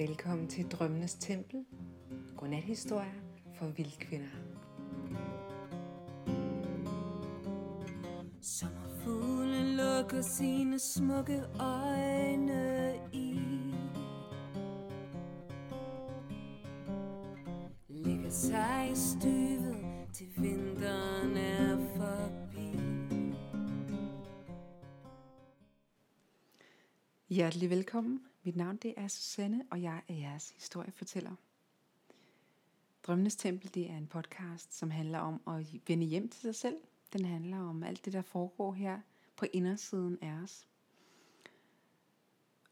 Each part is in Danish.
Velkommen til Drømmenes Tempel. Godnathistorier for vildkvinder. Sommerfuglen lukker sine smukke øjne i Ligger sig i støvet til vinteren er forbi Hjertelig velkommen. Mit navn det er Susanne, og jeg er jeres historiefortæller. Drømmenes Tempel det er en podcast, som handler om at vende hjem til sig selv. Den handler om alt det, der foregår her på indersiden af os.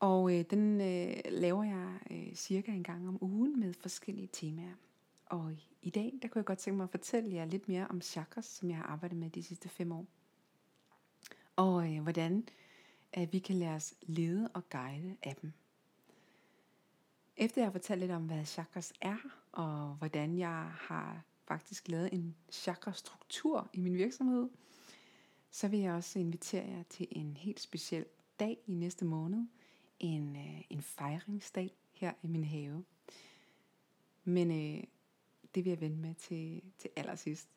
Og øh, den øh, laver jeg øh, cirka en gang om ugen med forskellige temaer. Og i dag, der kunne jeg godt tænke mig at fortælle jer lidt mere om chakras, som jeg har arbejdet med de sidste fem år. Og øh, hvordan at vi kan lade os lede og guide af dem. Efter jeg har fortalt lidt om, hvad chakras er, og hvordan jeg har faktisk lavet en chakrastruktur i min virksomhed, så vil jeg også invitere jer til en helt speciel dag i næste måned. En, øh, en fejringsdag her i min have. Men øh, det vil jeg vende med til, til allersidst.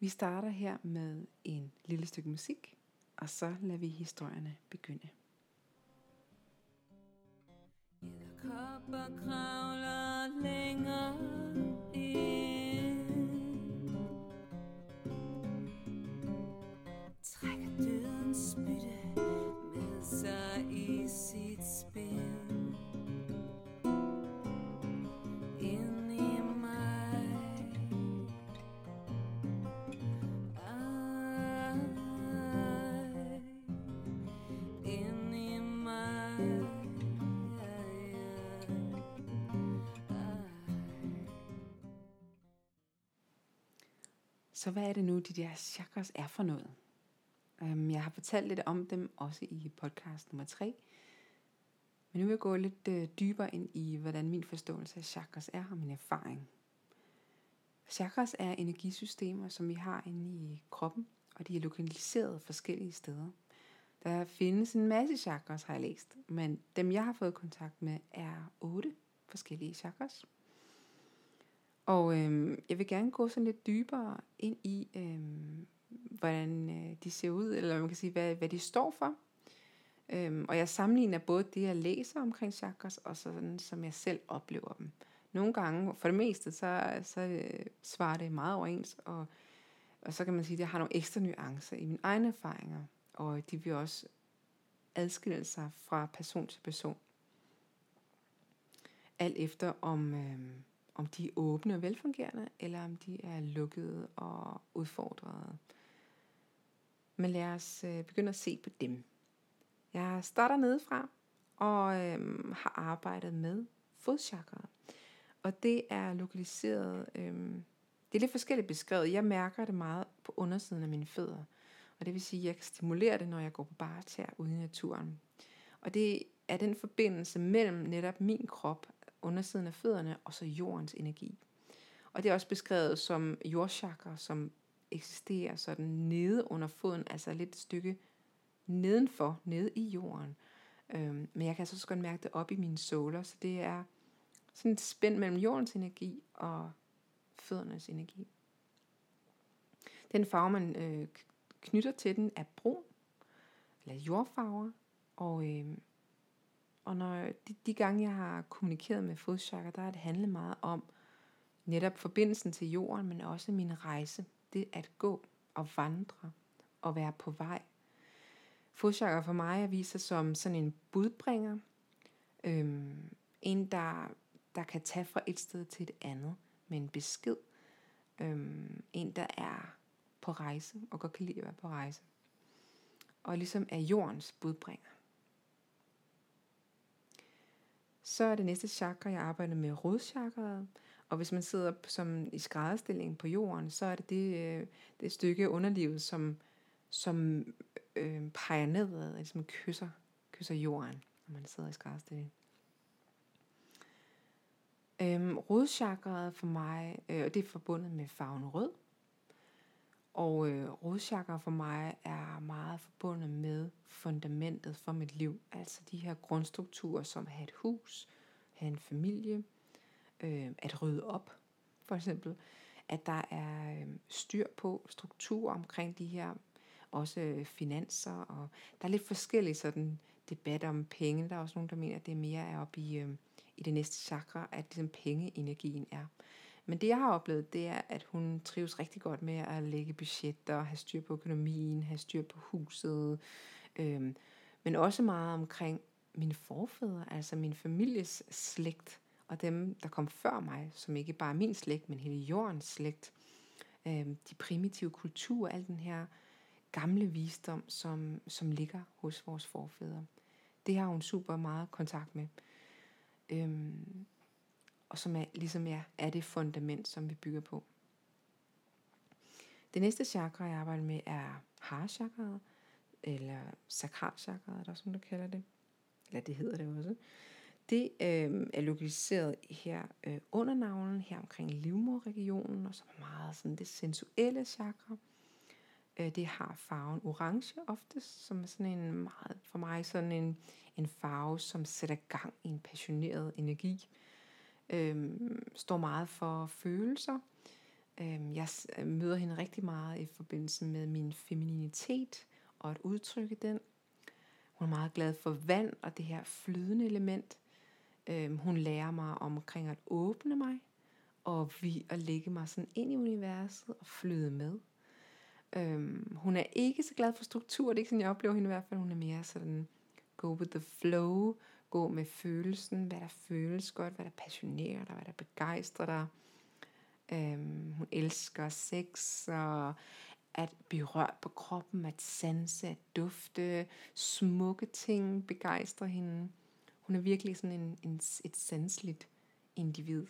Vi starter her med en lille stykke musik, og så lader vi historierne begynde. Kopper kravler længere Så hvad er det nu, de der chakras er for noget? Um, jeg har fortalt lidt om dem også i podcast nummer 3. Men nu vil jeg gå lidt øh, dybere ind i, hvordan min forståelse af chakras er og min erfaring. Chakras er energisystemer, som vi har inde i kroppen, og de er lokaliseret forskellige steder. Der findes en masse chakras, har jeg læst, men dem jeg har fået kontakt med er otte forskellige chakras. Og øhm, jeg vil gerne gå sådan lidt dybere ind i, øhm, hvordan øh, de ser ud, eller man kan sige, hvad, hvad de står for. Øhm, og jeg sammenligner både det, jeg læser omkring chakras, og sådan, som jeg selv oplever dem. Nogle gange, for det meste, så, så øh, svarer det meget overens, og, og så kan man sige, at jeg har nogle ekstra nuancer i mine egne erfaringer, og de vil også adskille sig fra person til person. Alt efter om... Øh, om de er åbne og velfungerende, eller om de er lukkede og udfordrede. Men lad os øh, begynde at se på dem. Jeg starter nedefra og øh, har arbejdet med fodchakra. Og det er lokaliseret, øh, det er lidt forskelligt beskrevet. Jeg mærker det meget på undersiden af mine fødder. Og det vil sige, at jeg kan stimulere det, når jeg går på bare tær ude i naturen. Og det er den forbindelse mellem netop min krop, undersiden af fødderne, og så jordens energi. Og det er også beskrevet som jordchakra, som eksisterer sådan nede under foden, altså lidt et stykke nedenfor, nede i jorden. Øhm, men jeg kan altså også godt mærke det op i mine såler, så det er sådan et spænd mellem jordens energi og føddernes energi. Den farve, man øh, knytter til den, er brun, eller jordfarver, og øh, og når de, de gange, jeg har kommunikeret med fodchakra, der har det handlet meget om netop forbindelsen til jorden, men også min rejse. Det at gå og vandre og være på vej. Fodchakra for mig er viser som sådan en budbringer. Øhm, en, der, der kan tage fra et sted til et andet med en besked. Øhm, en, der er på rejse og godt kan lide at være på rejse. Og ligesom er jordens budbringer. Så er det næste chakra, jeg arbejder med rodchakraet. Og hvis man sidder som i skrædderstilling på jorden, så er det det, øh, det stykke underlivet, som, som øh, peger nedad, og ligesom kysser, kysser jorden, når man sidder i skrædderstilling. Øhm, rodchakraet for mig, øh, og det er forbundet med farven rød. Og øh, rodchakra for mig er meget forbundet med fundamentet for mit liv. Altså de her grundstrukturer som at have et hus, have en familie, øh, at rydde op, for eksempel. At der er øh, styr på struktur omkring de her, også øh, finanser, og der er lidt forskellige sådan debat om penge. Der er også nogen, der mener, at det mere er oppe i, øh, i det næste chakra, at ligesom pengeenergien er. Men det, jeg har oplevet, det er, at hun trives rigtig godt med at lægge budgetter, have styr på økonomien, have styr på huset, øhm, men også meget omkring mine forfædre, altså min families slægt, og dem, der kom før mig, som ikke bare er min slægt, men hele jordens slægt. Øhm, de primitive kulturer, al den her gamle visdom, som, som ligger hos vores forfædre. Det har hun super meget kontakt med. Øhm, og som er, ligesom er, er det fundament, som vi bygger på. Det næste chakra, jeg arbejder med, er hara eller sakralchakraet, er der også nogen, der kalder det. Eller det hedder det også. Det øh, er lokaliseret her øh, under navlen, her omkring livmorregionen, og som er meget sådan det sensuelle chakra. Øh, det har farven orange oftest, som er sådan en meget, for mig sådan en, en farve, som sætter gang i en passioneret energi øhm, står meget for følelser. Øhm, jeg møder hende rigtig meget i forbindelse med min femininitet og at udtrykke den. Hun er meget glad for vand og det her flydende element. Øhm, hun lærer mig omkring at åbne mig og vi at lægge mig sådan ind i universet og flyde med. Øhm, hun er ikke så glad for struktur, det er ikke sådan, jeg oplever hende i hvert fald. Hun er mere sådan go with the flow, gå med følelsen, hvad der føles godt, hvad der passionerer dig, hvad der begejstrer dig. Øhm, hun elsker sex og at blive rørt på kroppen, at sanse, at dufte, smukke ting begejstrer hende. Hun er virkelig sådan en, en, et sansligt individ.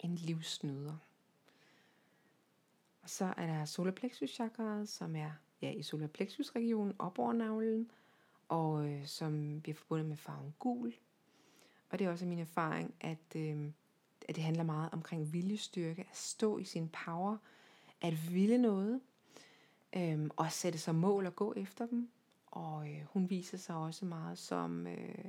En livsnyder. Og så er der solarplexus chakraet, som er ja, i solarplexusregionen op over navlen, og øh, som bliver forbundet med farven gul. Og det er også min erfaring, at, øh, at det handler meget omkring viljestyrke, at stå i sin power, at ville noget, øh, og sætte sig mål og gå efter dem. Og øh, hun viser sig også meget som øh,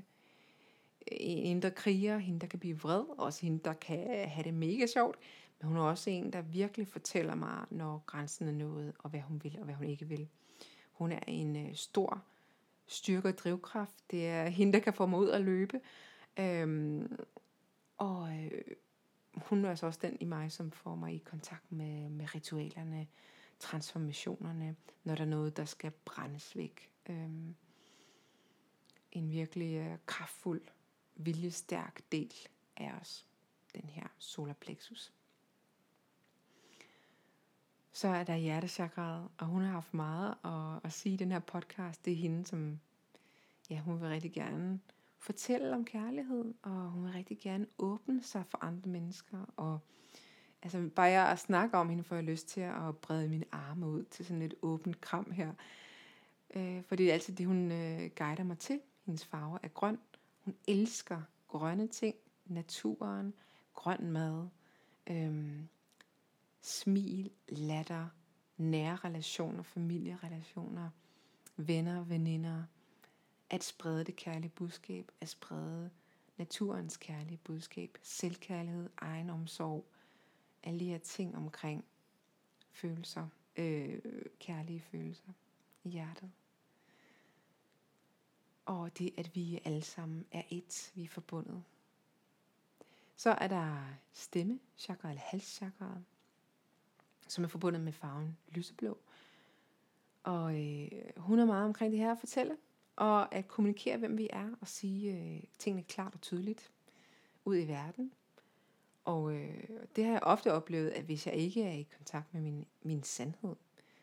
en indre kriger, hende der kan blive vred, også hende der kan have det mega sjovt, men hun er også en, der virkelig fortæller mig, når grænsen er nået, og hvad hun vil og hvad hun ikke vil. Hun er en øh, stor styrke og drivkraft. Det er hende, der kan få mig ud at løbe. Øhm, og øh, hun er altså også den i mig, som får mig i kontakt med, med ritualerne, transformationerne, når der er noget, der skal brændes væk. Øhm, en virkelig øh, kraftfuld, viljestærk del af os, den her solar plexus. Så er der hjertechakraet, og hun har haft meget at, at sige i den her podcast. Det er hende, som ja, hun vil rigtig gerne fortælle om kærlighed, og hun vil rigtig gerne åbne sig for andre mennesker. Og altså, bare jeg at snakke om hende, får jeg lyst til at brede mine arme ud til sådan et åbent kram her. Øh, for det er altid det, hun øh, guider mig til. Hendes farve er grøn. Hun elsker grønne ting, naturen, grøn mad. Øh, smil, latter, nære relationer, familierelationer, venner, veninder, at sprede det kærlige budskab, at sprede naturens kærlige budskab, selvkærlighed, egenomsorg, alle de her ting omkring følelser, øh, kærlige følelser i hjertet. Og det, at vi alle sammen er et, vi er forbundet. Så er der stemme, chakra eller halschakra, som er forbundet med farven lyseblå. Og øh, hun er meget omkring det her at fortælle, og at kommunikere, hvem vi er, og sige øh, tingene klart og tydeligt ud i verden. Og øh, det har jeg ofte oplevet, at hvis jeg ikke er i kontakt med min, min sandhed,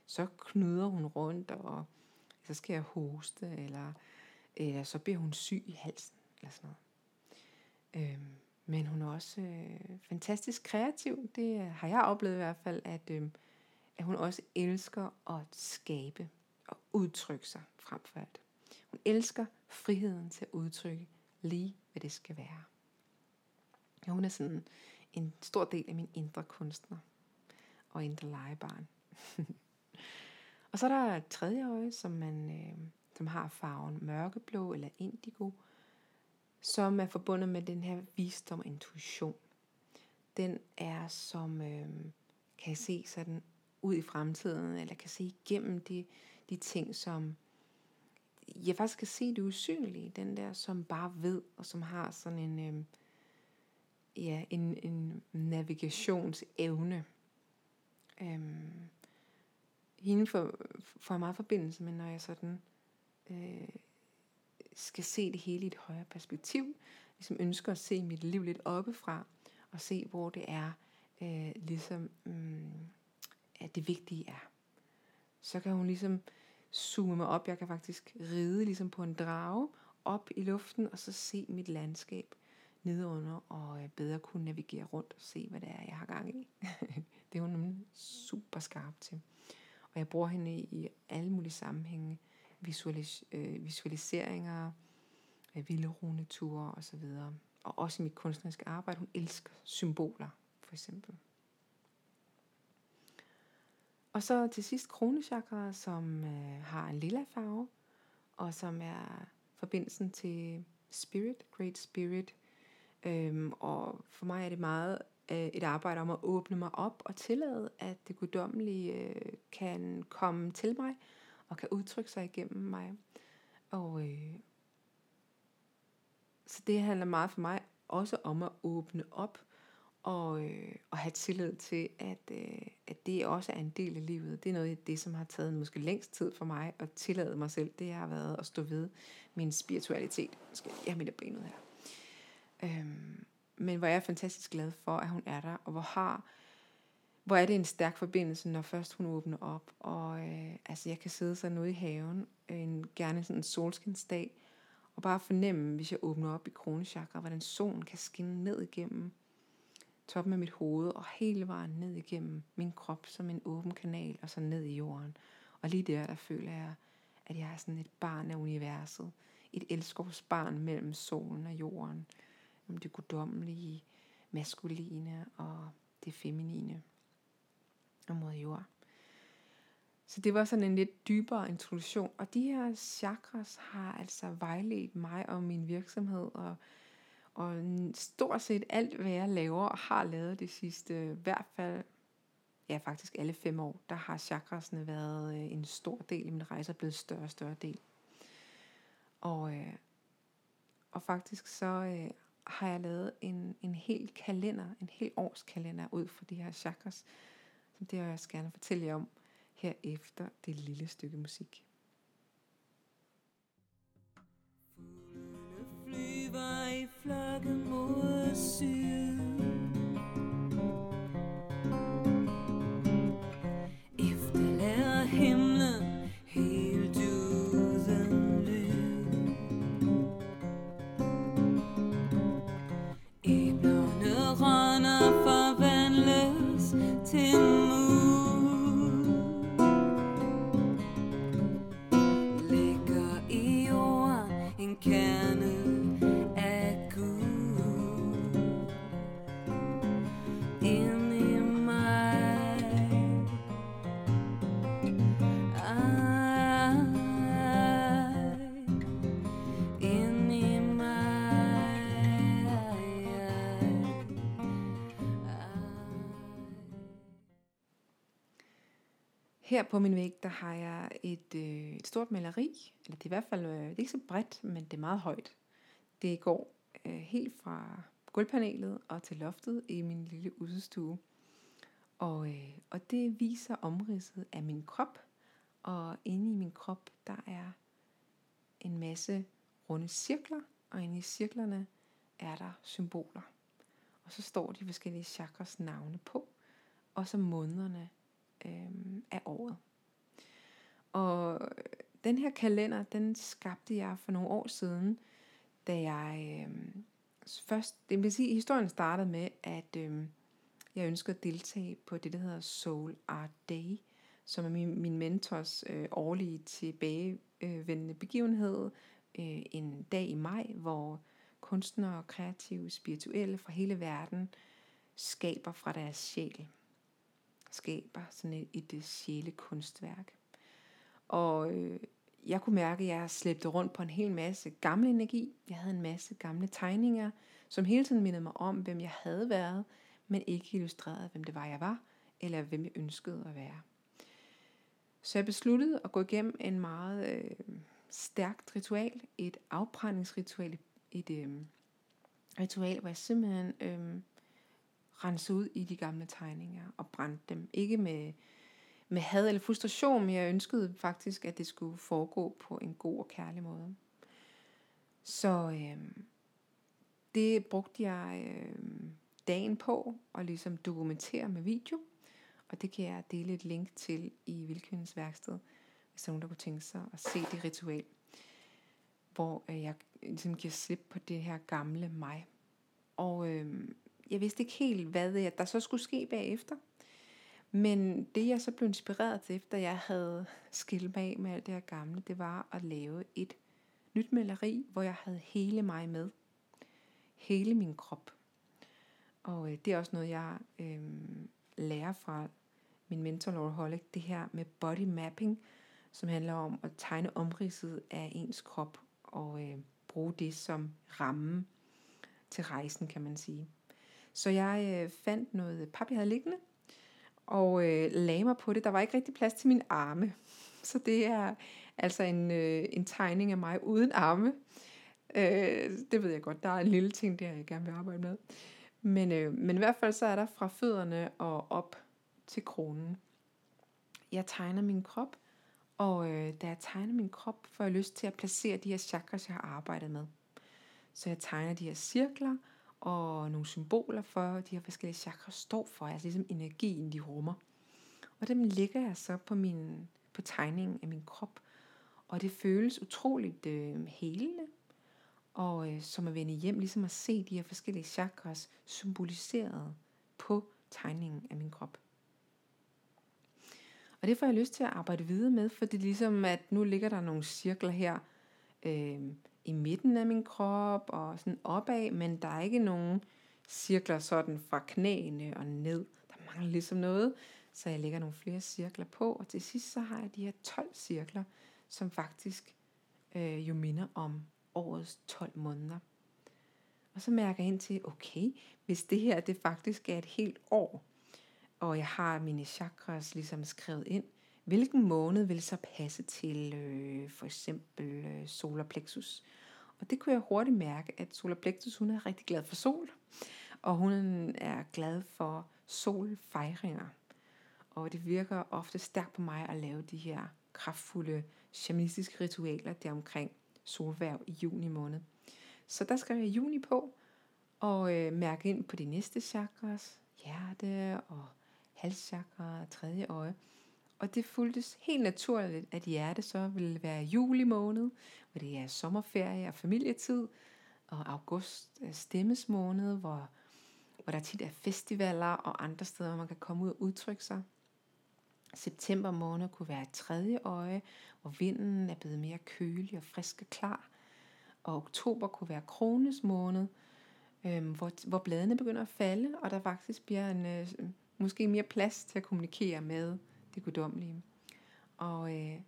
så knyder hun rundt, og så skal jeg hoste, eller, øh, så bliver hun syg i halsen, eller sådan noget. Øhm, men hun er også øh, fantastisk kreativ. Det øh, har jeg oplevet i hvert fald, at, øh, at hun også elsker at skabe og udtrykke sig frem for alt. Hun elsker friheden til at udtrykke lige, hvad det skal være. Ja, hun er sådan en stor del af min indre kunstner og indre legebarn. og så er der et tredje øje, som, man, øh, som har farven mørkeblå eller indigo, som er forbundet med den her visdom og intuition. Den er som, øh, kan jeg se sådan ud i fremtiden, eller kan se igennem de, de ting, som jeg faktisk kan se det usynlige, den der, som bare ved, og som har sådan en, øh, ja, en, en navigationsevne. Øhm, hende får, får jeg meget forbindelse med, når jeg sådan øh, skal se det hele i et højere perspektiv. Ligesom ønsker at se mit liv lidt oppefra, og se, hvor det er, øh, ligesom, mm, at det vigtige er. Så kan hun ligesom zoome mig op. Jeg kan faktisk ride ligesom på en drage op i luften, og så se mit landskab nedenunder, og øh, bedre kunne navigere rundt og se, hvad det er, jeg har gang i. det er hun nemlig super skarp til. Og jeg bruger hende i alle mulige sammenhænge. Visualis- øh, visualiseringer, øh, vilde runeture osv. Og også i mit kunstneriske arbejde. Hun elsker symboler, for eksempel. Og så til sidst kronechakra, som øh, har en lilla farve, og som er forbindelsen til spirit, great spirit. Øhm, og for mig er det meget øh, et arbejde om at åbne mig op og tillade, at det guddommelige øh, kan komme til mig og kan udtrykke sig igennem mig. Og øh, så det handler meget for mig også om at åbne op og, øh, og have tillid til, at, øh, at det også er en del af livet. Det er noget af det, som har taget måske længst tid for mig at tillade mig selv. Det har været at stå ved min spiritualitet. Skal jeg mit ben ud her. Øhm, men hvor jeg er fantastisk glad for, at hun er der, og hvor har hvor er det en stærk forbindelse, når først hun åbner op. Og øh, altså, jeg kan sidde sådan ude i haven, øh, en, gerne sådan en solskinsdag, og bare fornemme, hvis jeg åbner op i kronechakra, hvordan solen kan skinne ned igennem toppen af mit hoved, og hele vejen ned igennem min krop, som en åben kanal, og så ned i jorden. Og lige der, der føler jeg, at jeg er sådan et barn af universet. Et elskovsbarn mellem solen og jorden. Om det guddommelige, maskuline og det feminine og mod jord. Så det var sådan en lidt dybere introduktion. Og de her chakras har altså vejledt mig og min virksomhed og og stort set alt, hvad jeg laver og har lavet de sidste, i hvert fald, ja faktisk alle fem år, der har chakrasene været øh, en stor del i min rejse og blevet større og større del. Og, øh, og faktisk så øh, har jeg lavet en, en hel kalender, en hel års kalender ud for de her chakras, det vil jeg også gerne fortælle jer om her efter det lille stykke musik. Fuglene flyver i flokke mod syd Her på min væg, der har jeg et, øh, et stort maleri, eller det er i hvert fald, øh, det er ikke så bredt, men det er meget højt. Det går øh, helt fra gulvpanelet og til loftet i min lille udstue. Og, øh, og det viser omridset af min krop, og inde i min krop, der er en masse runde cirkler, og inde i cirklerne er der symboler. Og så står de forskellige chakras navne på, og så månederne øh, af året. Og den her kalender, den skabte jeg for nogle år siden, da jeg øh, først, det vil sige, historien startede med, at øh, jeg ønskede at deltage på det, der hedder Soul Art Day, som er min, min mentors øh, årlige tilbagevendende begivenhed, øh, en dag i maj, hvor kunstnere, kreative, spirituelle fra hele verden skaber fra deres sjæl skaber sådan et, et sjæle kunstværk. Og øh, jeg kunne mærke, at jeg slæbte rundt på en hel masse gammel energi. Jeg havde en masse gamle tegninger, som hele tiden mindede mig om, hvem jeg havde været, men ikke illustrerede, hvem det var, jeg var, eller hvem jeg ønskede at være. Så jeg besluttede at gå igennem en meget øh, stærkt ritual, et afbrændingsritual, et øh, ritual, hvor jeg simpelthen øh, rense ud i de gamle tegninger og brændte dem. Ikke med, med had eller frustration, men jeg ønskede faktisk, at det skulle foregå på en god og kærlig måde. Så øh, det brugte jeg øh, dagen på at ligesom dokumentere med video. Og det kan jeg dele et link til i Vilkvindens værksted, hvis der er nogen, der kunne tænke sig at se det ritual, hvor øh, jeg ligesom giver slip på det her gamle mig. Og øh, jeg vidste ikke helt, hvad der så skulle ske bagefter. Men det jeg så blev inspireret til, efter jeg havde skilt mig af med alt det her gamle, det var at lave et nyt maleri, hvor jeg havde hele mig med. Hele min krop. Og øh, det er også noget, jeg øh, lærer fra min mentor Laura Hollick, det her med body mapping, som handler om at tegne omridset af ens krop og øh, bruge det som ramme til rejsen, kan man sige. Så jeg øh, fandt noget pap, jeg havde liggende, og øh, lagde mig på det. Der var ikke rigtig plads til mine arme. Så det er altså en, øh, en tegning af mig uden arme. Øh, det ved jeg godt, der er en lille ting der, jeg gerne vil arbejde med. Men, øh, men i hvert fald så er der fra fødderne og op til kronen. Jeg tegner min krop, og øh, da jeg tegner min krop, får jeg lyst til at placere de her chakras, jeg har arbejdet med. Så jeg tegner de her cirkler og nogle symboler for, de her forskellige chakras står for, altså ligesom energien, de rummer. Og dem lægger jeg så på, min, på tegningen af min krop, og det føles utroligt øh, helende, og øh, som at vende hjem, ligesom at se de her forskellige chakras symboliseret på tegningen af min krop. Og det får jeg lyst til at arbejde videre med, for det er ligesom, at nu ligger der nogle cirkler her øh, i midten af min krop og sådan opad, men der er ikke nogen cirkler sådan fra knæene og ned. Der mangler ligesom noget, så jeg lægger nogle flere cirkler på, og til sidst så har jeg de her 12 cirkler, som faktisk øh, jo minder om årets 12 måneder. Og så mærker jeg ind til, okay, hvis det her det faktisk er et helt år, og jeg har mine chakras ligesom skrevet ind, hvilken måned vil så passe til øh, for eksempel øh, solar plexus. Og det kunne jeg hurtigt mærke, at solar plexus hun er rigtig glad for sol, og hun er glad for solfejringer. Og det virker ofte stærkt på mig at lave de her kraftfulde shamanistiske ritualer der omkring solværv i juni måned. Så der skal jeg juni på, og øh, mærke ind på de næste chakras, hjerte og halschakra og tredje øje. Og det fuldtes helt naturligt, at hjerte så ville være juli måned, hvor det er sommerferie og familietid, og august er stemmes måned, hvor, hvor der tit er festivaler og andre steder, hvor man kan komme ud og udtrykke sig. September måned kunne være et tredje øje, hvor vinden er blevet mere kølig og frisk og klar. Og oktober kunne være krones måned, øh, hvor, hvor bladene begynder at falde, og der faktisk bliver en, øh, måske mere plads til at kommunikere med det guddommelige. Og, øh,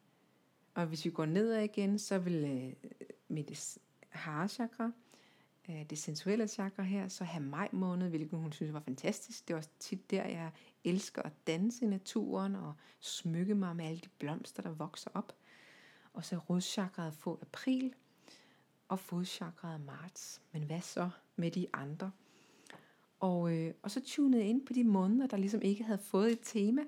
og hvis vi går nedad igen, så vil øh, mit harachakra, øh, det sensuelle chakra her, så have maj måned, hvilket hun synes var fantastisk. Det er også tit der, jeg elsker at danse i naturen og smykke mig med alle de blomster, der vokser op. Og så rodchakraet få april, og fodchakraet marts. Men hvad så med de andre? Og, øh, og så tunede jeg ind på de måneder, der ligesom ikke havde fået et tema,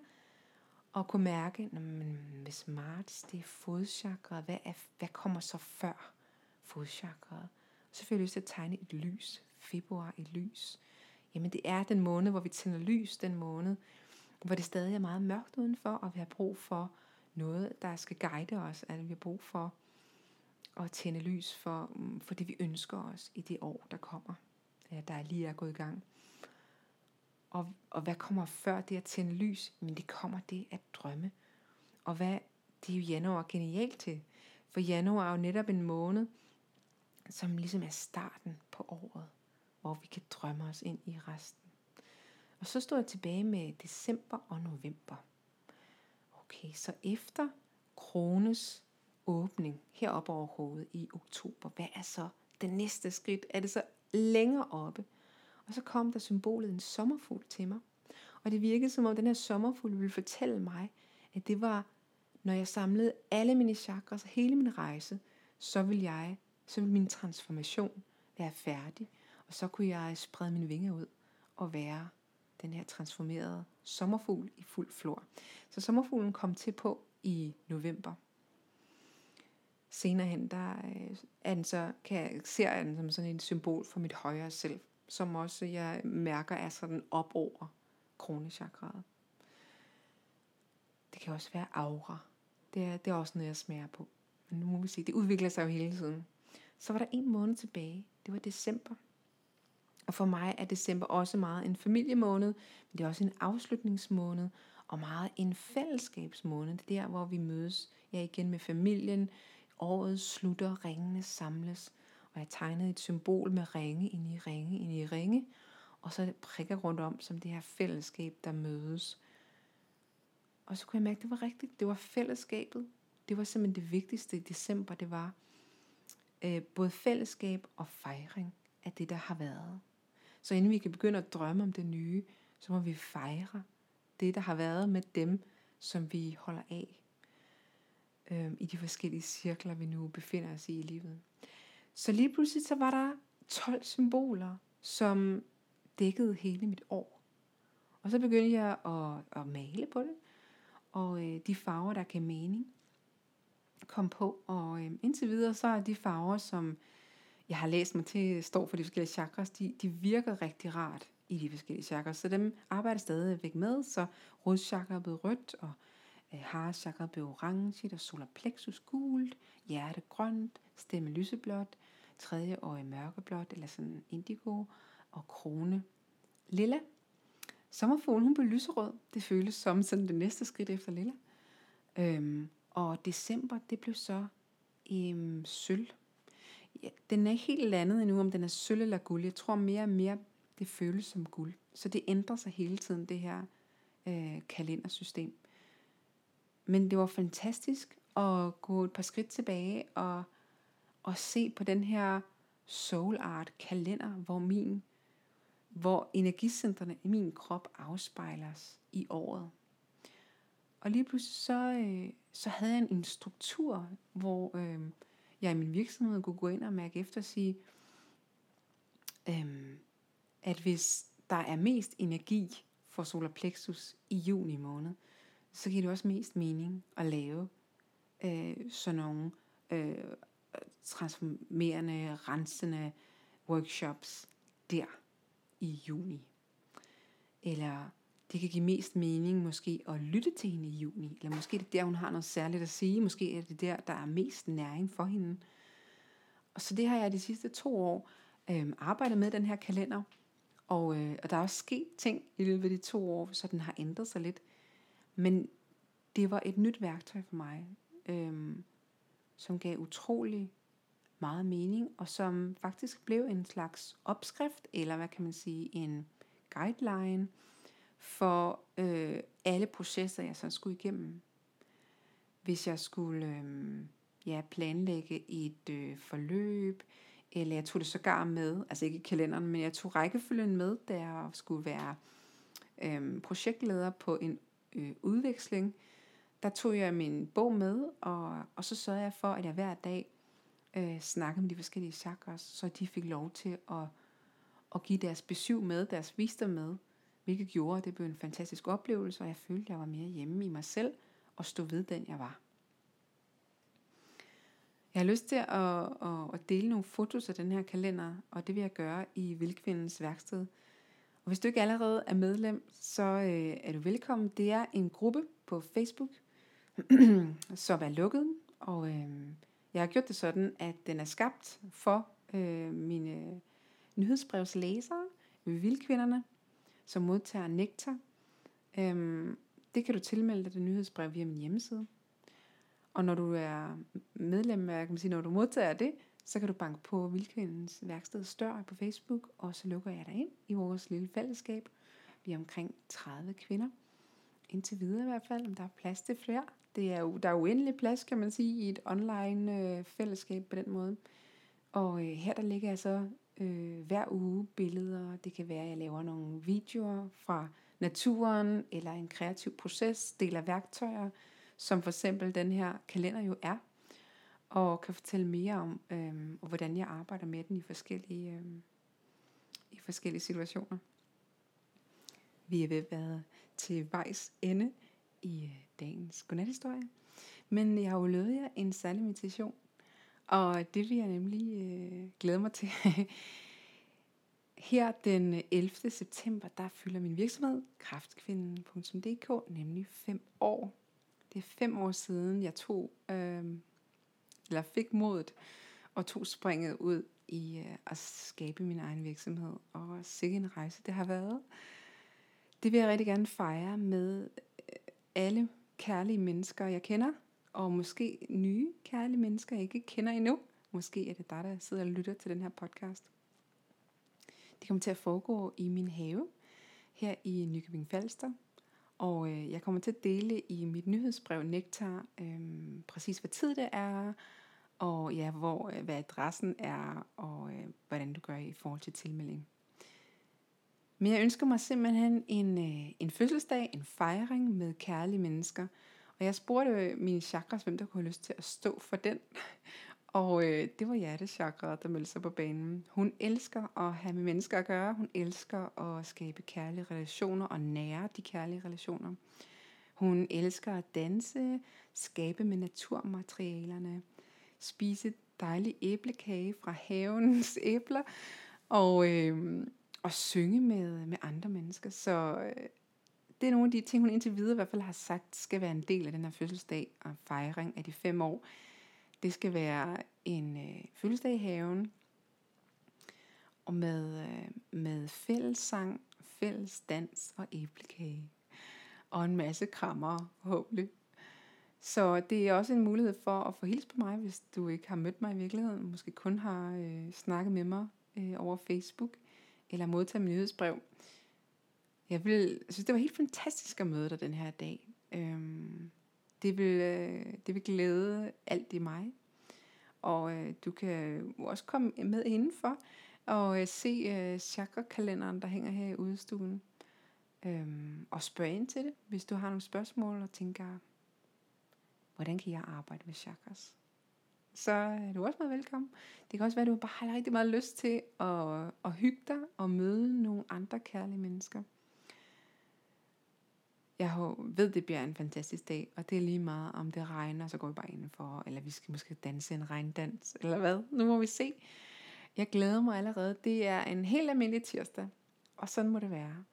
og kunne mærke, men hvis marts det er fodchakret, hvad, er, hvad kommer så før fodchakret? Så får jeg lyst til at tegne et lys. Februar et lys. Jamen det er den måned, hvor vi tænder lys, den måned, hvor det stadig er meget mørkt udenfor, og vi har brug for noget, der skal guide os, at vi har brug for at tænde lys for, mm, for det, vi ønsker os i det år, der kommer, der lige er gået i gang. Og, og hvad kommer før det at tænde lys? Men det kommer det at drømme. Og hvad, det er jo januar genialt til. For januar er jo netop en måned, som ligesom er starten på året, hvor vi kan drømme os ind i resten. Og så står jeg tilbage med december og november. Okay, så efter krones åbning heroppe over hovedet i oktober. Hvad er så det næste skridt? Er det så længere oppe? Og så kom der symbolet en sommerfugl til mig. Og det virkede som om den her sommerfugl ville fortælle mig, at det var, når jeg samlede alle mine chakras og hele min rejse, så vil jeg, så vil min transformation være færdig. Og så kunne jeg sprede mine vinger ud og være den her transformerede sommerfugl i fuld flor. Så sommerfuglen kom til på i november. Senere hen, der øh, er den så, kan jeg, ser jeg den som sådan et symbol for mit højere selv, som også jeg mærker er sådan op over kronechakraet. Det kan også være aura. Det er, det er også noget, jeg smager på. Men nu må vi se, det udvikler sig jo hele tiden. Så var der en måned tilbage. Det var december. Og for mig er december også meget en familiemåned, men det er også en afslutningsmåned, og meget en fællesskabsmåned. Det er der, hvor vi mødes ja, igen med familien. Året slutter, ringene samles. Og jeg tegnede et symbol med ringe ind i ringe ind i ringe. Og så prikker rundt om som det her fællesskab, der mødes. Og så kunne jeg mærke, at det var rigtigt. Det var fællesskabet. Det var simpelthen det vigtigste i december. Det var øh, både fællesskab og fejring af det, der har været. Så inden vi kan begynde at drømme om det nye, så må vi fejre det, der har været med dem, som vi holder af øh, i de forskellige cirkler, vi nu befinder os i i livet. Så lige pludselig så var der 12 symboler, som dækkede hele mit år. Og så begyndte jeg at, at male på det, og øh, de farver, der gav mening, kom på. Og øh, indtil videre, så er de farver, som jeg har læst mig til, står for de forskellige chakras, de, de virker rigtig rart i de forskellige chakras. Så dem arbejder stadigvæk med, så rødchakra er blevet rødt, og øh, harachakra er blevet orange, og solar plexus gult, hjerte grønt, stemme lyseblåt, tredje øje mørkeblåt, eller sådan indigo, og krone lilla. Sommerfuglen, hun blev lyserød. Det føles som sådan det næste skridt efter lilla. Øhm, og december, det blev så øhm, sølv. Ja, den er ikke helt landet endnu, om den er sølv eller guld. Jeg tror mere og mere, det føles som guld. Så det ændrer sig hele tiden, det her øh, kalendersystem. Men det var fantastisk at gå et par skridt tilbage og, og se på den her soul art kalender, hvor min hvor energicentrene i min krop afspejles i året. Og lige pludselig så, øh, så havde jeg en, struktur, hvor øh, jeg i min virksomhed kunne gå ind og mærke efter og sige, øh, at hvis der er mest energi for solar plexus i juni måned, så giver det også mest mening at lave øh, sådan nogle øh, transformerende, rensende workshops der i juni. Eller det kan give mest mening måske at lytte til hende i juni. Eller måske er det der, hun har noget særligt at sige. Måske er det der, der er mest næring for hende. Og så det har jeg de sidste to år øh, arbejdet med, den her kalender. Og, øh, og der er også sket ting i løbet af de to år, så den har ændret sig lidt. Men det var et nyt værktøj for mig, øh, som gav utrolig meget mening, og som faktisk blev en slags opskrift, eller hvad kan man sige, en guideline for øh, alle processer, jeg så skulle igennem. Hvis jeg skulle øh, ja, planlægge et øh, forløb, eller jeg tog det sågar med, altså ikke i kalenderen, men jeg tog rækkefølgen med, da jeg skulle være øh, projektleder på en øh, udveksling. Der tog jeg min bog med, og, og så sørgede jeg for, at jeg hver dag øh, snakke med de forskellige chakras, så de fik lov til at, at give deres besøg med, deres visdom med, hvilket gjorde, at det blev en fantastisk oplevelse, og jeg følte, at jeg var mere hjemme i mig selv, og stod ved den, jeg var. Jeg har lyst til at, at, at dele nogle fotos af den her kalender, og det vil jeg gøre i Vildkvindens værksted. Og hvis du ikke allerede er medlem, så øh, er du velkommen. Det er en gruppe på Facebook, som er lukket, og øh, jeg har gjort det sådan, at den er skabt for øh, mine nyhedsbrevslæsere, vildkvinderne, som modtager nektar. Øhm, det kan du tilmelde dig det nyhedsbrev via min hjemmeside. Og når du er medlem af, kan man sige, når du modtager det, så kan du banke på Vildkvindens værksted dør på Facebook, og så lukker jeg dig ind i vores lille fællesskab. Vi er omkring 30 kvinder. indtil videre i hvert fald, om der er plads til flere. Det er jo, der er uendelig plads, kan man sige, i et online øh, fællesskab på den måde. Og øh, her der ligger jeg så øh, hver uge billeder. Det kan være, at jeg laver nogle videoer fra naturen, eller en kreativ proces, deler værktøjer, som for eksempel den her kalender jo er, og kan fortælle mere om, øh, og hvordan jeg arbejder med den i forskellige, øh, i forskellige situationer. Vi er ved at være til vejs ende i øh, dagens godnathistorie. Men jeg har jo lovet jer en særlig meditation, og det vil jeg nemlig øh, glæde mig til. Her den øh, 11. september, der fylder min virksomhed, kraftkvinden.dk, nemlig fem år. Det er fem år siden, jeg tog, øh, eller fik modet, og tog springet ud i øh, at skabe min egen virksomhed. Og sikke en rejse det har været. Det vil jeg rigtig gerne fejre med alle kærlige mennesker, jeg kender, og måske nye kærlige mennesker, jeg ikke kender endnu. Måske er det dig, der sidder og lytter til den her podcast. Det kommer til at foregå i min have her i Nykøbing Falster. Og øh, jeg kommer til at dele i mit nyhedsbrev Nektar øh, præcis hvad tid det er, og ja, hvor, øh, hvad adressen er, og øh, hvordan du gør i forhold til tilmelding. Men jeg ønsker mig simpelthen en, øh, en fødselsdag, en fejring med kærlige mennesker. Og jeg spurgte mine chakras, hvem der kunne have lyst til at stå for den. Og øh, det var hjertechakra, der meldte sig på banen. Hun elsker at have med mennesker at gøre. Hun elsker at skabe kærlige relationer og nære de kærlige relationer. Hun elsker at danse, skabe med naturmaterialerne, spise dejlig æblekage fra havens æbler, og, øh, og synge med, med andre mennesker. Så øh, det er nogle af de ting, hun indtil videre i hvert fald har sagt, skal være en del af den her fødselsdag og fejring af de fem år. Det skal være en øh, fødselsdag i haven, og med, øh, med fællessang, fælles dans og æblekage. Og en masse krammer, håbentlig. Så det er også en mulighed for at få hils på mig, hvis du ikke har mødt mig i virkeligheden. Måske kun har øh, snakket med mig øh, over Facebook, eller modtage min nyhedsbrev. Jeg, vil, jeg synes, det var helt fantastisk at møde dig den her dag. Øhm, det, vil, øh, det vil glæde alt i mig. Og øh, du kan også komme med indenfor og øh, se øh, chakrakalenderen, der hænger her i udstuen. Øhm, og spørge ind til det, hvis du har nogle spørgsmål og tænker, hvordan kan jeg arbejde med chakras? Så er du også meget velkommen. Det kan også være, at du bare har rigtig meget lyst til at, at hygge dig og møde nogle andre kærlige mennesker. Jeg ved, det bliver en fantastisk dag, og det er lige meget, om det regner, så går vi bare indenfor, eller vi skal måske danse en regndans, eller hvad. Nu må vi se. Jeg glæder mig allerede. Det er en helt almindelig tirsdag, og sådan må det være.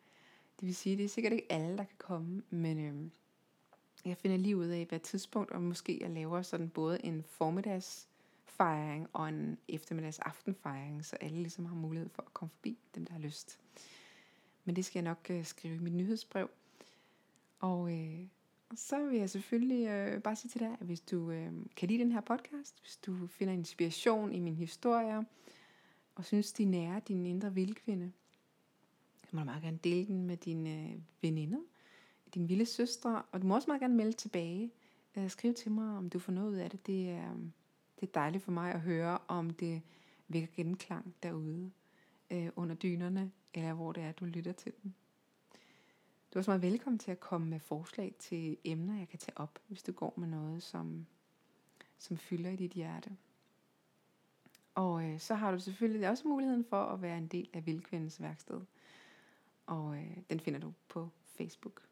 Det vil sige, det er sikkert ikke alle, der kan komme, men øh, jeg finder lige ud af, hvad tidspunkt, og måske jeg laver sådan både en formiddagsfejring og en eftermiddags aftenfejring, så alle ligesom har mulighed for at komme forbi, dem der har lyst. Men det skal jeg nok øh, skrive i mit nyhedsbrev. Og øh, så vil jeg selvfølgelig øh, bare sige til dig, at hvis du øh, kan lide den her podcast, hvis du finder inspiration i min historie, og synes, de nærer din indre vildkvinde, så må du meget gerne dele den med dine øh, veninder, dine vilde søstre, og du må også meget gerne melde tilbage. Øh, skriv til mig, om du får noget ud af det. Det er, det er dejligt for mig at høre, om det vækker genklang derude øh, under dynerne, eller hvor det er, du lytter til den. Du er også meget velkommen til at komme med forslag til emner, jeg kan tage op, hvis du går med noget, som, som fylder i dit hjerte. Og øh, så har du selvfølgelig også muligheden for at være en del af Vildkvindens værksted. Og øh, den finder du på Facebook.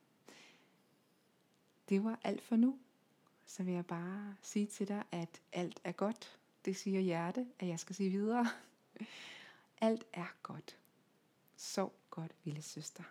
Det var alt for nu. Så vil jeg bare sige til dig, at alt er godt. Det siger hjerte, at jeg skal sige videre. Alt er godt. Sov godt, lille søster.